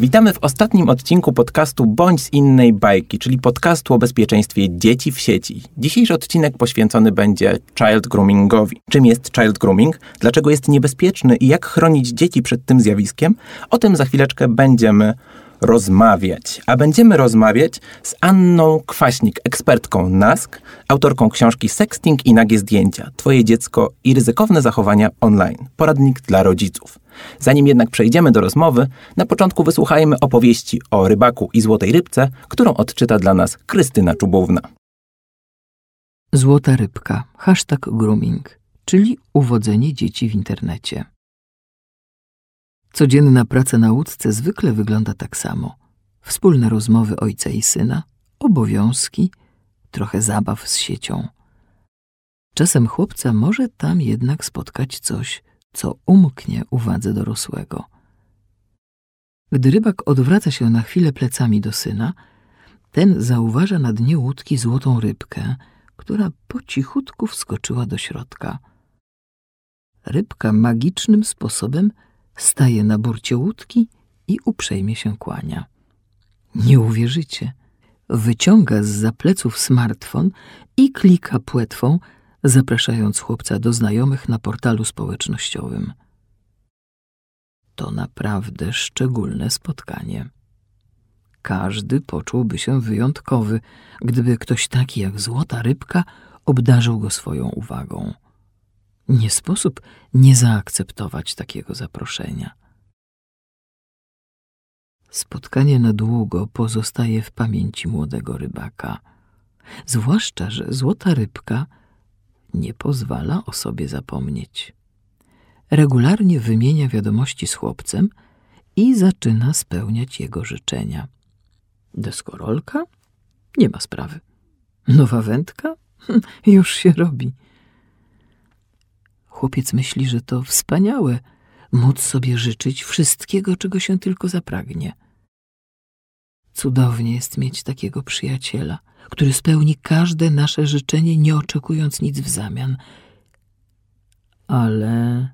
Witamy w ostatnim odcinku podcastu Bądź z innej bajki, czyli podcastu o bezpieczeństwie dzieci w sieci. Dzisiejszy odcinek poświęcony będzie child groomingowi. Czym jest child grooming? Dlaczego jest niebezpieczny i jak chronić dzieci przed tym zjawiskiem? O tym za chwileczkę będziemy rozmawiać. A będziemy rozmawiać z Anną Kwaśnik, ekspertką NASK, autorką książki Sexting i nagie zdjęcia. Twoje dziecko i ryzykowne zachowania online. Poradnik dla rodziców. Zanim jednak przejdziemy do rozmowy, na początku wysłuchajmy opowieści o rybaku i złotej rybce, którą odczyta dla nas Krystyna Czubówna. Złota rybka, hashtag grooming, czyli uwodzenie dzieci w internecie. Codzienna praca na łódce zwykle wygląda tak samo. Wspólne rozmowy ojca i syna, obowiązki, trochę zabaw z siecią. Czasem chłopca może tam jednak spotkać coś, co umknie uwadze dorosłego. Gdy rybak odwraca się na chwilę plecami do syna, ten zauważa na dnie łódki złotą rybkę, która po cichutku wskoczyła do środka. Rybka magicznym sposobem staje na burcie łódki i uprzejmie się kłania. Nie uwierzycie. Wyciąga z zapleców smartfon i klika płetwą, zapraszając chłopca do znajomych na portalu społecznościowym. To naprawdę szczególne spotkanie. Każdy poczułby się wyjątkowy, gdyby ktoś taki jak złota rybka obdarzył go swoją uwagą. Nie sposób nie zaakceptować takiego zaproszenia. Spotkanie na długo pozostaje w pamięci młodego rybaka, zwłaszcza, że złota rybka nie pozwala o sobie zapomnieć. Regularnie wymienia wiadomości z chłopcem i zaczyna spełniać jego życzenia. Deskorolka? Nie ma sprawy. Nowa wędka? Już się robi. Chłopiec myśli, że to wspaniałe móc sobie życzyć wszystkiego, czego się tylko zapragnie. Cudownie jest mieć takiego przyjaciela, który spełni każde nasze życzenie, nie oczekując nic w zamian. Ale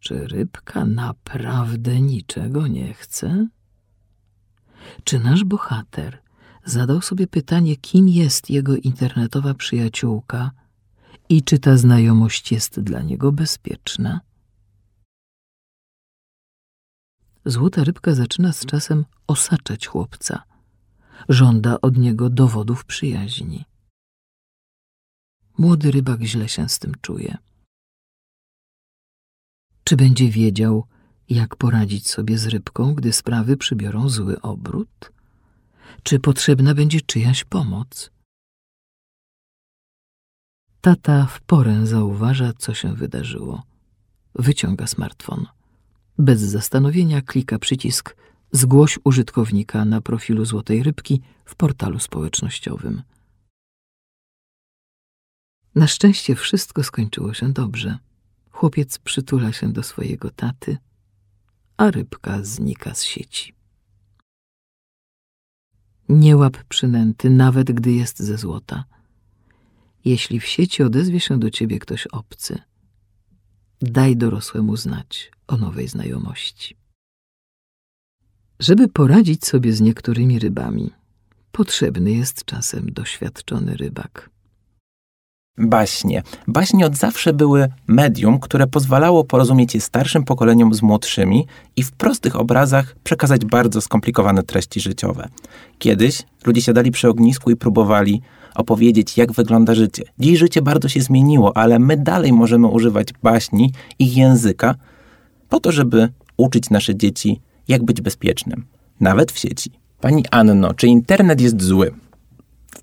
czy rybka naprawdę niczego nie chce? Czy nasz bohater zadał sobie pytanie, kim jest jego internetowa przyjaciółka i czy ta znajomość jest dla niego bezpieczna? Złota rybka zaczyna z czasem osaczać chłopca. Żąda od niego dowodów przyjaźni. Młody rybak źle się z tym czuje. Czy będzie wiedział, jak poradzić sobie z rybką, gdy sprawy przybiorą zły obrót? Czy potrzebna będzie czyjaś pomoc? Tata w porę zauważa, co się wydarzyło. Wyciąga smartfon. Bez zastanowienia klika przycisk Zgłoś użytkownika na profilu Złotej Rybki w portalu społecznościowym. Na szczęście wszystko skończyło się dobrze. Chłopiec przytula się do swojego taty, a rybka znika z sieci. Nie łap przynęty, nawet gdy jest ze złota. Jeśli w sieci odezwie się do ciebie ktoś obcy, daj dorosłemu znać o nowej znajomości. Żeby poradzić sobie z niektórymi rybami, potrzebny jest czasem doświadczony rybak. Baśnie. Baśnie od zawsze były medium, które pozwalało porozumieć je starszym pokoleniom z młodszymi i w prostych obrazach przekazać bardzo skomplikowane treści życiowe. Kiedyś ludzie siadali przy ognisku i próbowali opowiedzieć, jak wygląda życie. Dziś życie bardzo się zmieniło, ale my dalej możemy używać baśni i języka po to, żeby uczyć nasze dzieci, jak być bezpiecznym, nawet w sieci. Pani Anno, czy internet jest zły?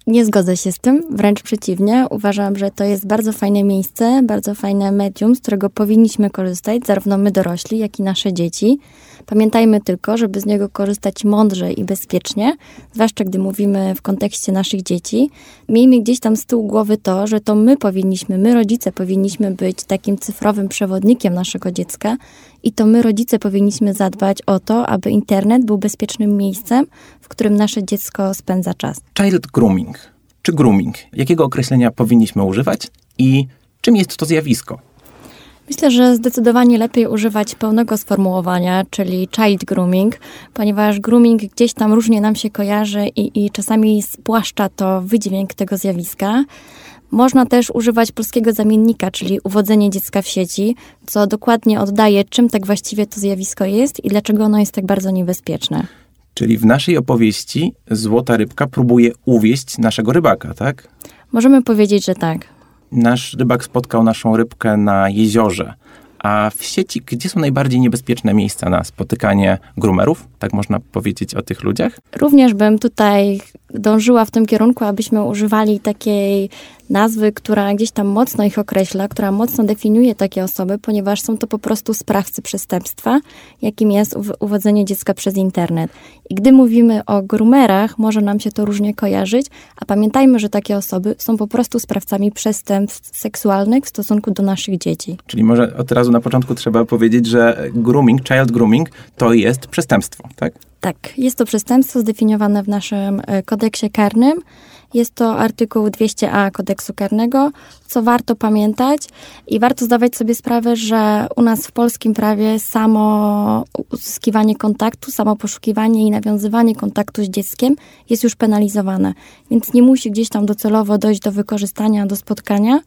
Nie zgodzę się z tym, wręcz przeciwnie. Uważam, że to jest bardzo fajne miejsce, bardzo fajne medium, z którego powinniśmy korzystać, zarówno my dorośli, jak i nasze dzieci. Pamiętajmy tylko, żeby z niego korzystać mądrze i bezpiecznie, zwłaszcza gdy mówimy w kontekście naszych dzieci. Miejmy gdzieś tam z tyłu głowy to, że to my powinniśmy, my rodzice powinniśmy być takim cyfrowym przewodnikiem naszego dziecka i to my rodzice powinniśmy zadbać o to, aby internet był bezpiecznym miejscem, w którym nasze dziecko spędza czas. Child grooming czy grooming? Jakiego określenia powinniśmy używać i czym jest to zjawisko? Myślę, że zdecydowanie lepiej używać pełnego sformułowania, czyli child grooming, ponieważ grooming gdzieś tam różnie nam się kojarzy i, i czasami spłaszcza to wydźwięk tego zjawiska. Można też używać polskiego zamiennika, czyli uwodzenie dziecka w sieci, co dokładnie oddaje, czym tak właściwie to zjawisko jest i dlaczego ono jest tak bardzo niebezpieczne. Czyli w naszej opowieści złota rybka próbuje uwieść naszego rybaka, tak? Możemy powiedzieć, że tak. Nasz rybak spotkał naszą rybkę na jeziorze. A w sieci, gdzie są najbardziej niebezpieczne miejsca na spotykanie grumerów? Tak można powiedzieć o tych ludziach? Również bym tutaj dążyła w tym kierunku, abyśmy używali takiej nazwy, która gdzieś tam mocno ich określa, która mocno definiuje takie osoby, ponieważ są to po prostu sprawcy przestępstwa, jakim jest uwodzenie dziecka przez internet. I gdy mówimy o groomerach, może nam się to różnie kojarzyć, a pamiętajmy, że takie osoby są po prostu sprawcami przestępstw seksualnych w stosunku do naszych dzieci. Czyli może od razu na początku trzeba powiedzieć, że grooming, child grooming to jest przestępstwo, tak? Tak, jest to przestępstwo zdefiniowane w naszym e, kodeksie karnym. Jest to artykuł 200a kodeksu karnego, co warto pamiętać i warto zdawać sobie sprawę, że u nas w polskim prawie samo uzyskiwanie kontaktu, samo poszukiwanie i nawiązywanie kontaktu z dzieckiem jest już penalizowane. Więc nie musi gdzieś tam docelowo dojść do wykorzystania, do spotkania,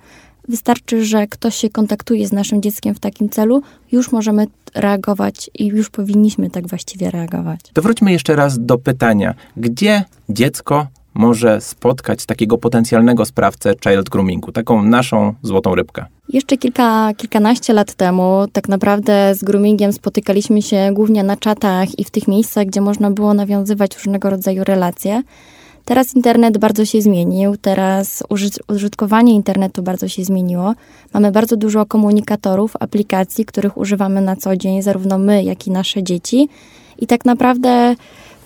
Wystarczy, że ktoś się kontaktuje z naszym dzieckiem w takim celu, już możemy reagować i już powinniśmy tak właściwie reagować. To wróćmy jeszcze raz do pytania, gdzie dziecko może spotkać takiego potencjalnego sprawcę child groomingu, taką naszą złotą rybkę? Jeszcze kilka, kilkanaście lat temu tak naprawdę z groomingiem spotykaliśmy się głównie na czatach i w tych miejscach, gdzie można było nawiązywać różnego rodzaju relacje. Teraz internet bardzo się zmienił, teraz użytkowanie internetu bardzo się zmieniło. Mamy bardzo dużo komunikatorów, aplikacji, których używamy na co dzień, zarówno my, jak i nasze dzieci. I tak naprawdę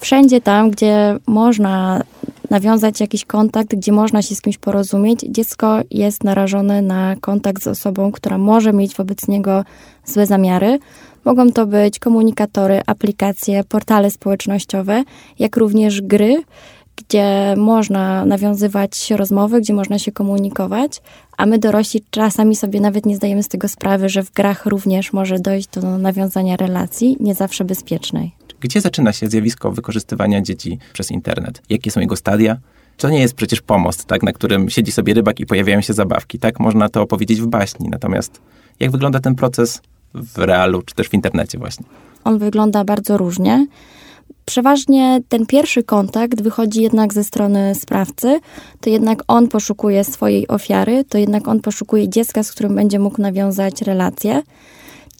wszędzie tam, gdzie można nawiązać jakiś kontakt, gdzie można się z kimś porozumieć, dziecko jest narażone na kontakt z osobą, która może mieć wobec niego złe zamiary. Mogą to być komunikatory, aplikacje, portale społecznościowe, jak również gry gdzie można nawiązywać rozmowy, gdzie można się komunikować, a my dorośli czasami sobie nawet nie zdajemy z tego sprawy, że w grach również może dojść do nawiązania relacji, nie zawsze bezpiecznej. Gdzie zaczyna się zjawisko wykorzystywania dzieci przez internet? Jakie są jego stadia? To nie jest przecież pomost, tak, na którym siedzi sobie rybak i pojawiają się zabawki, tak? Można to opowiedzieć w baśni. Natomiast jak wygląda ten proces w realu, czy też w internecie właśnie? On wygląda bardzo różnie. Przeważnie ten pierwszy kontakt wychodzi jednak ze strony sprawcy, to jednak on poszukuje swojej ofiary, to jednak on poszukuje dziecka, z którym będzie mógł nawiązać relacje.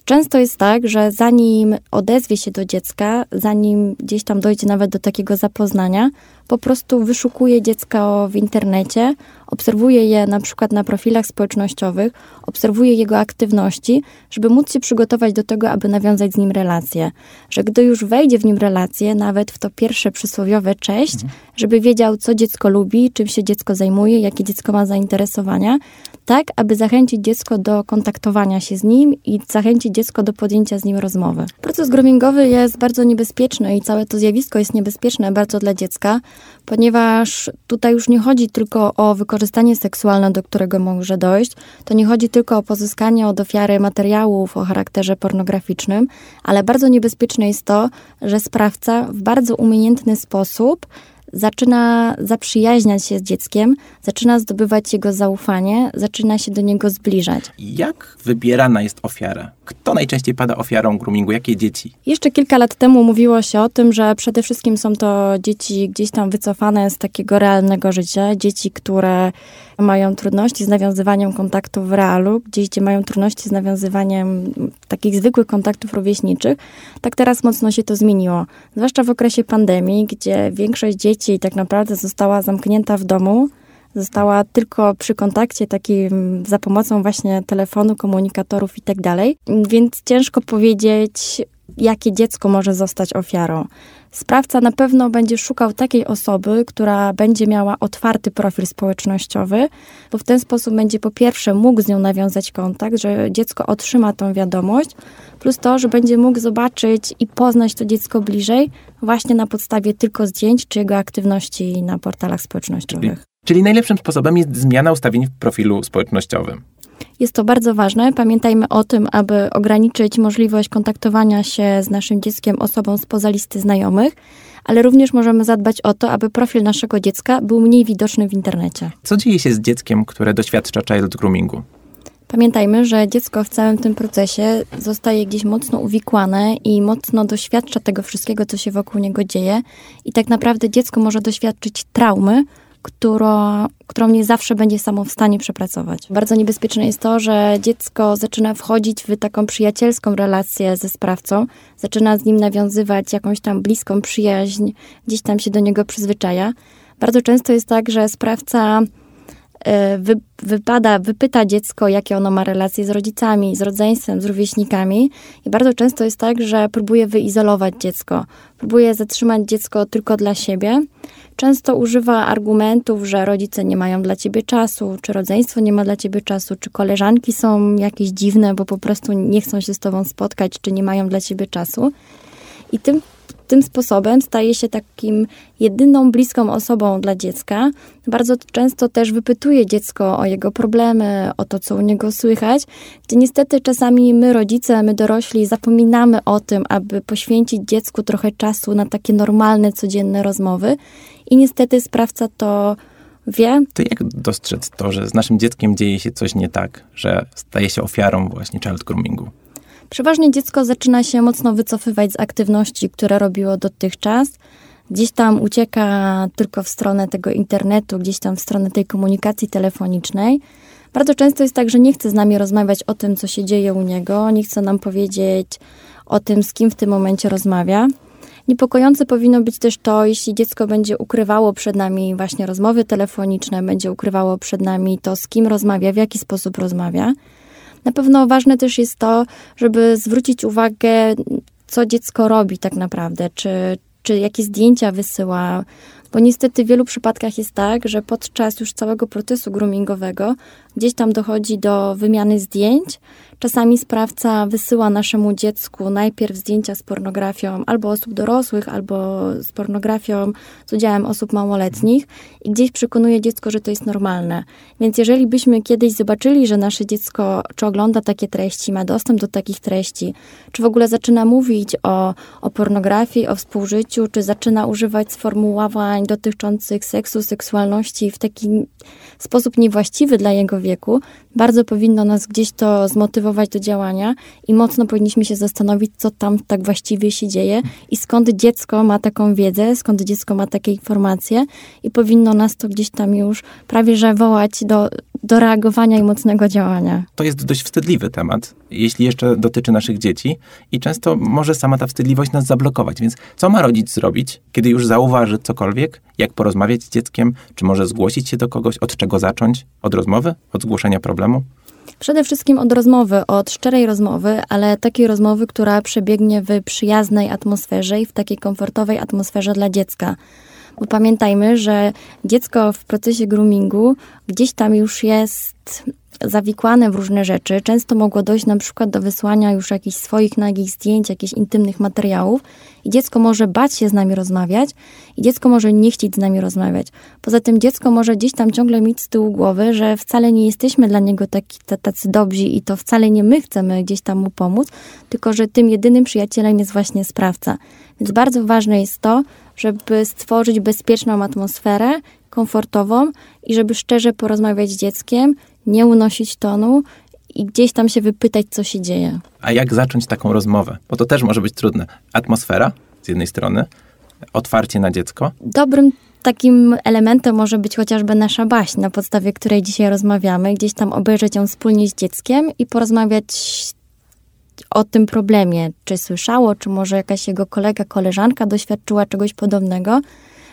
Często jest tak, że zanim odezwie się do dziecka, zanim gdzieś tam dojdzie nawet do takiego zapoznania, po prostu wyszukuje dziecko w internecie, obserwuje je na przykład na profilach społecznościowych, obserwuje jego aktywności, żeby móc się przygotować do tego, aby nawiązać z nim relacje. Że gdy już wejdzie w nim relacje, nawet w to pierwsze przysłowiowe cześć, mhm. żeby wiedział, co dziecko lubi, czym się dziecko zajmuje, jakie dziecko ma zainteresowania, tak, aby zachęcić dziecko do kontaktowania się z nim i zachęcić dziecko do podjęcia z nim rozmowy. Proces groomingowy jest bardzo niebezpieczny i całe to zjawisko jest niebezpieczne bardzo dla dziecka, ponieważ tutaj już nie chodzi tylko o wykorzystanie seksualne, do którego może dojść, to nie chodzi tylko o pozyskanie od ofiary materiałów o charakterze pornograficznym, ale bardzo niebezpieczne jest to, że sprawca w bardzo umiejętny sposób zaczyna zaprzyjaźniać się z dzieckiem, zaczyna zdobywać jego zaufanie, zaczyna się do niego zbliżać. Jak wybierana jest ofiara? Kto najczęściej pada ofiarą groomingu? Jakie dzieci? Jeszcze kilka lat temu mówiło się o tym, że przede wszystkim są to dzieci gdzieś tam wycofane z takiego realnego życia, dzieci, które mają trudności z nawiązywaniem kontaktu w realu, gdzieś gdzie mają trudności z nawiązywaniem takich zwykłych kontaktów rówieśniczych. Tak teraz mocno się to zmieniło. Zwłaszcza w okresie pandemii, gdzie większość dzieci tak naprawdę została zamknięta w domu, została tylko przy kontakcie takim za pomocą właśnie telefonu, komunikatorów i tak dalej. Więc ciężko powiedzieć, jakie dziecko może zostać ofiarą. Sprawca na pewno będzie szukał takiej osoby, która będzie miała otwarty profil społecznościowy, bo w ten sposób będzie po pierwsze mógł z nią nawiązać kontakt, że dziecko otrzyma tą wiadomość, plus to, że będzie mógł zobaczyć i poznać to dziecko bliżej właśnie na podstawie tylko zdjęć czy jego aktywności na portalach społecznościowych. Czyli, najlepszym sposobem jest zmiana ustawień w profilu społecznościowym. Jest to bardzo ważne. Pamiętajmy o tym, aby ograniczyć możliwość kontaktowania się z naszym dzieckiem osobą spoza listy znajomych, ale również możemy zadbać o to, aby profil naszego dziecka był mniej widoczny w internecie. Co dzieje się z dzieckiem, które doświadcza child groomingu? Pamiętajmy, że dziecko w całym tym procesie zostaje gdzieś mocno uwikłane i mocno doświadcza tego wszystkiego, co się wokół niego dzieje. I tak naprawdę dziecko może doświadczyć traumy, którą, którą nie zawsze będzie samo w stanie przepracować. Bardzo niebezpieczne jest to, że dziecko zaczyna wchodzić w taką przyjacielską relację ze sprawcą, zaczyna z nim nawiązywać jakąś tam bliską przyjaźń, gdzieś tam się do niego przyzwyczaja. Bardzo często jest tak, że sprawca wy, wypada, wypyta dziecko, jakie ono ma relacje z rodzicami, z rodzeństwem, z rówieśnikami. I bardzo często jest tak, że próbuje wyizolować dziecko, próbuje zatrzymać dziecko tylko dla siebie często używa argumentów, że rodzice nie mają dla ciebie czasu, czy rodzeństwo nie ma dla ciebie czasu, czy koleżanki są jakieś dziwne, bo po prostu nie chcą się z tobą spotkać, czy nie mają dla ciebie czasu. I tym tym sposobem staje się takim jedyną bliską osobą dla dziecka. Bardzo często też wypytuje dziecko o jego problemy, o to, co u niego słychać, gdzie niestety czasami my, rodzice, my dorośli, zapominamy o tym, aby poświęcić dziecku trochę czasu na takie normalne, codzienne rozmowy. I niestety sprawca to wie. To jak dostrzec to, że z naszym dzieckiem dzieje się coś nie tak, że staje się ofiarą właśnie child groomingu? Przeważnie dziecko zaczyna się mocno wycofywać z aktywności, które robiło dotychczas. Gdzieś tam ucieka tylko w stronę tego internetu, gdzieś tam w stronę tej komunikacji telefonicznej. Bardzo często jest tak, że nie chce z nami rozmawiać o tym, co się dzieje u niego, nie chce nam powiedzieć o tym, z kim w tym momencie rozmawia. Niepokojące powinno być też to, jeśli dziecko będzie ukrywało przed nami właśnie rozmowy telefoniczne, będzie ukrywało przed nami to, z kim rozmawia, w jaki sposób rozmawia. Na pewno ważne też jest to, żeby zwrócić uwagę, co dziecko robi tak naprawdę, czy, czy jakie zdjęcia wysyła, bo niestety w wielu przypadkach jest tak, że podczas już całego procesu groomingowego gdzieś tam dochodzi do wymiany zdjęć, Czasami sprawca wysyła naszemu dziecku najpierw zdjęcia z pornografią albo osób dorosłych, albo z pornografią z udziałem osób małoletnich i gdzieś przekonuje dziecko, że to jest normalne. Więc jeżeli byśmy kiedyś zobaczyli, że nasze dziecko czy ogląda takie treści, ma dostęp do takich treści, czy w ogóle zaczyna mówić o, o pornografii, o współżyciu, czy zaczyna używać sformułowań dotyczących seksu, seksualności w taki sposób niewłaściwy dla jego wieku, bardzo powinno nas gdzieś to zmotywować do działania i mocno powinniśmy się zastanowić, co tam tak właściwie się dzieje i skąd dziecko ma taką wiedzę, skąd dziecko ma takie informacje i powinno nas to gdzieś tam już prawie że wołać do, do reagowania i mocnego działania. To jest dość wstydliwy temat, jeśli jeszcze dotyczy naszych dzieci i często może sama ta wstydliwość nas zablokować. Więc co ma rodzic zrobić, kiedy już zauważy cokolwiek? Jak porozmawiać z dzieckiem? Czy może zgłosić się do kogoś? Od czego zacząć? Od rozmowy? Od zgłoszenia problemu? Przede wszystkim od rozmowy, od szczerej rozmowy, ale takiej rozmowy, która przebiegnie w przyjaznej atmosferze i w takiej komfortowej atmosferze dla dziecka. Bo pamiętajmy, że dziecko w procesie groomingu gdzieś tam już jest zawikłane w różne rzeczy. Często mogło dojść na przykład do wysłania już jakichś swoich nagich zdjęć, jakichś intymnych materiałów i dziecko może bać się z nami rozmawiać i dziecko może nie chcieć z nami rozmawiać. Poza tym dziecko może gdzieś tam ciągle mieć z tyłu głowy, że wcale nie jesteśmy dla niego taki, tacy dobrzy i to wcale nie my chcemy gdzieś tam mu pomóc, tylko że tym jedynym przyjacielem jest właśnie sprawca. Więc bardzo ważne jest to, żeby stworzyć bezpieczną atmosferę, komfortową i żeby szczerze porozmawiać z dzieckiem, nie unosić tonu i gdzieś tam się wypytać, co się dzieje. A jak zacząć taką rozmowę? Bo to też może być trudne. Atmosfera z jednej strony, otwarcie na dziecko. Dobrym takim elementem może być chociażby nasza baśń, na podstawie której dzisiaj rozmawiamy. Gdzieś tam obejrzeć ją wspólnie z dzieckiem i porozmawiać o tym problemie. Czy słyszało, czy może jakaś jego kolega, koleżanka doświadczyła czegoś podobnego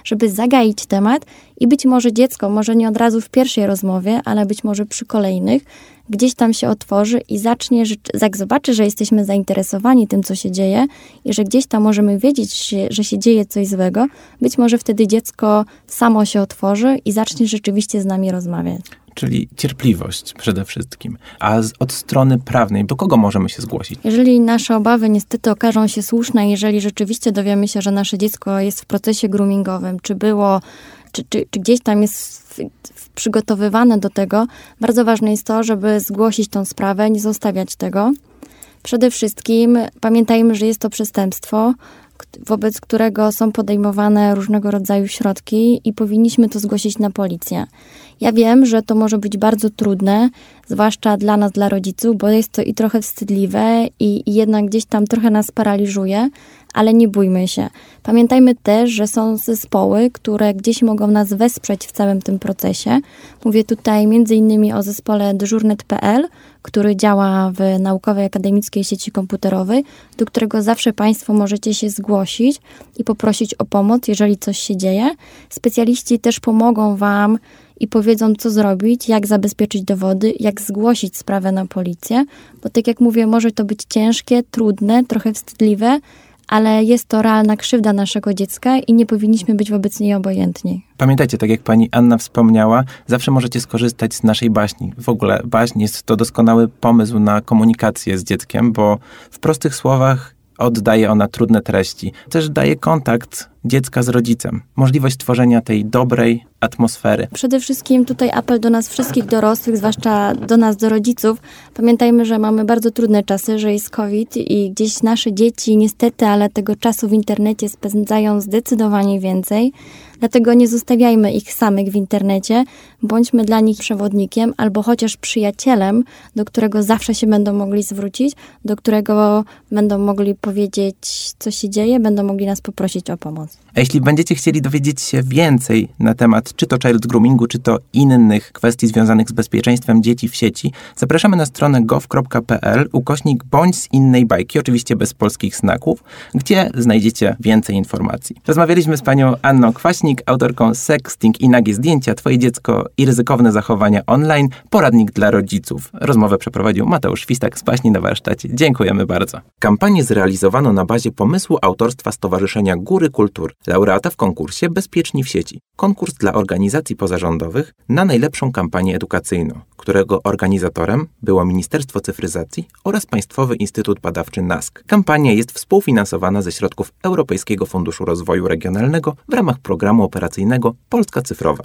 żeby zagaić temat i być może dziecko, może nie od razu w pierwszej rozmowie, ale być może przy kolejnych, gdzieś tam się otworzy i zacznie, jak zobaczy, że jesteśmy zainteresowani tym, co się dzieje i że gdzieś tam możemy wiedzieć, że się dzieje coś złego, być może wtedy dziecko samo się otworzy i zacznie rzeczywiście z nami rozmawiać czyli cierpliwość przede wszystkim. A z, od strony prawnej, do kogo możemy się zgłosić? Jeżeli nasze obawy niestety okażą się słuszne, jeżeli rzeczywiście dowiemy się, że nasze dziecko jest w procesie groomingowym, czy było czy, czy, czy gdzieś tam jest w, w przygotowywane do tego, bardzo ważne jest to, żeby zgłosić tą sprawę, nie zostawiać tego. Przede wszystkim pamiętajmy, że jest to przestępstwo, wobec którego są podejmowane różnego rodzaju środki i powinniśmy to zgłosić na policję. Ja wiem, że to może być bardzo trudne, zwłaszcza dla nas, dla rodziców, bo jest to i trochę wstydliwe i, i jednak gdzieś tam trochę nas paraliżuje, ale nie bójmy się. Pamiętajmy też, że są zespoły, które gdzieś mogą nas wesprzeć w całym tym procesie. Mówię tutaj innymi o zespole dyżurnet.pl, który działa w Naukowej Akademickiej Sieci Komputerowej, do którego zawsze Państwo możecie się zgłosić i poprosić o pomoc, jeżeli coś się dzieje. Specjaliści też pomogą Wam i powiedzą, co zrobić, jak zabezpieczyć dowody, jak zgłosić sprawę na policję, bo tak jak mówię, może to być ciężkie, trudne, trochę wstydliwe, ale jest to realna krzywda naszego dziecka i nie powinniśmy być wobec niej obojętni. Pamiętajcie, tak jak pani Anna wspomniała, zawsze możecie skorzystać z naszej baśni. W ogóle baśń jest to doskonały pomysł na komunikację z dzieckiem, bo w prostych słowach oddaje ona trudne treści. Też daje kontakt dziecka z rodzicem, możliwość tworzenia tej dobrej atmosfery. Przede wszystkim tutaj apel do nas wszystkich dorosłych, zwłaszcza do nas, do rodziców. Pamiętajmy, że mamy bardzo trudne czasy, że jest COVID i gdzieś nasze dzieci niestety, ale tego czasu w internecie spędzają zdecydowanie więcej. Dlatego nie zostawiajmy ich samych w internecie, bądźmy dla nich przewodnikiem albo chociaż przyjacielem, do którego zawsze się będą mogli zwrócić, do którego będą mogli powiedzieć, co się dzieje, będą mogli nas poprosić o pomoc. A jeśli będziecie chcieli dowiedzieć się więcej na temat czy to child groomingu, czy to innych kwestii związanych z bezpieczeństwem dzieci w sieci, zapraszamy na stronę gov.pl ukośnik bądź z innej bajki, oczywiście bez polskich znaków, gdzie znajdziecie więcej informacji. Rozmawialiśmy z panią Anną Kwaśnik, autorką Sexting i nagie zdjęcia, twoje dziecko i ryzykowne zachowania online, poradnik dla rodziców. Rozmowę przeprowadził Mateusz Świstak z Baśni na warsztacie. Dziękujemy bardzo. Kampanię zrealizowano na bazie pomysłu autorstwa Stowarzyszenia Góry Kultur, laureata w konkursie Bezpieczni w sieci. Konkurs dla organizacji pozarządowych na najlepszą kampanię edukacyjną, którego organizatorem było Ministerstwo Cyfryzacji oraz Państwowy Instytut Badawczy NASK. Kampania jest współfinansowana ze środków Europejskiego Funduszu Rozwoju Regionalnego w ramach programu operacyjnego Polska Cyfrowa.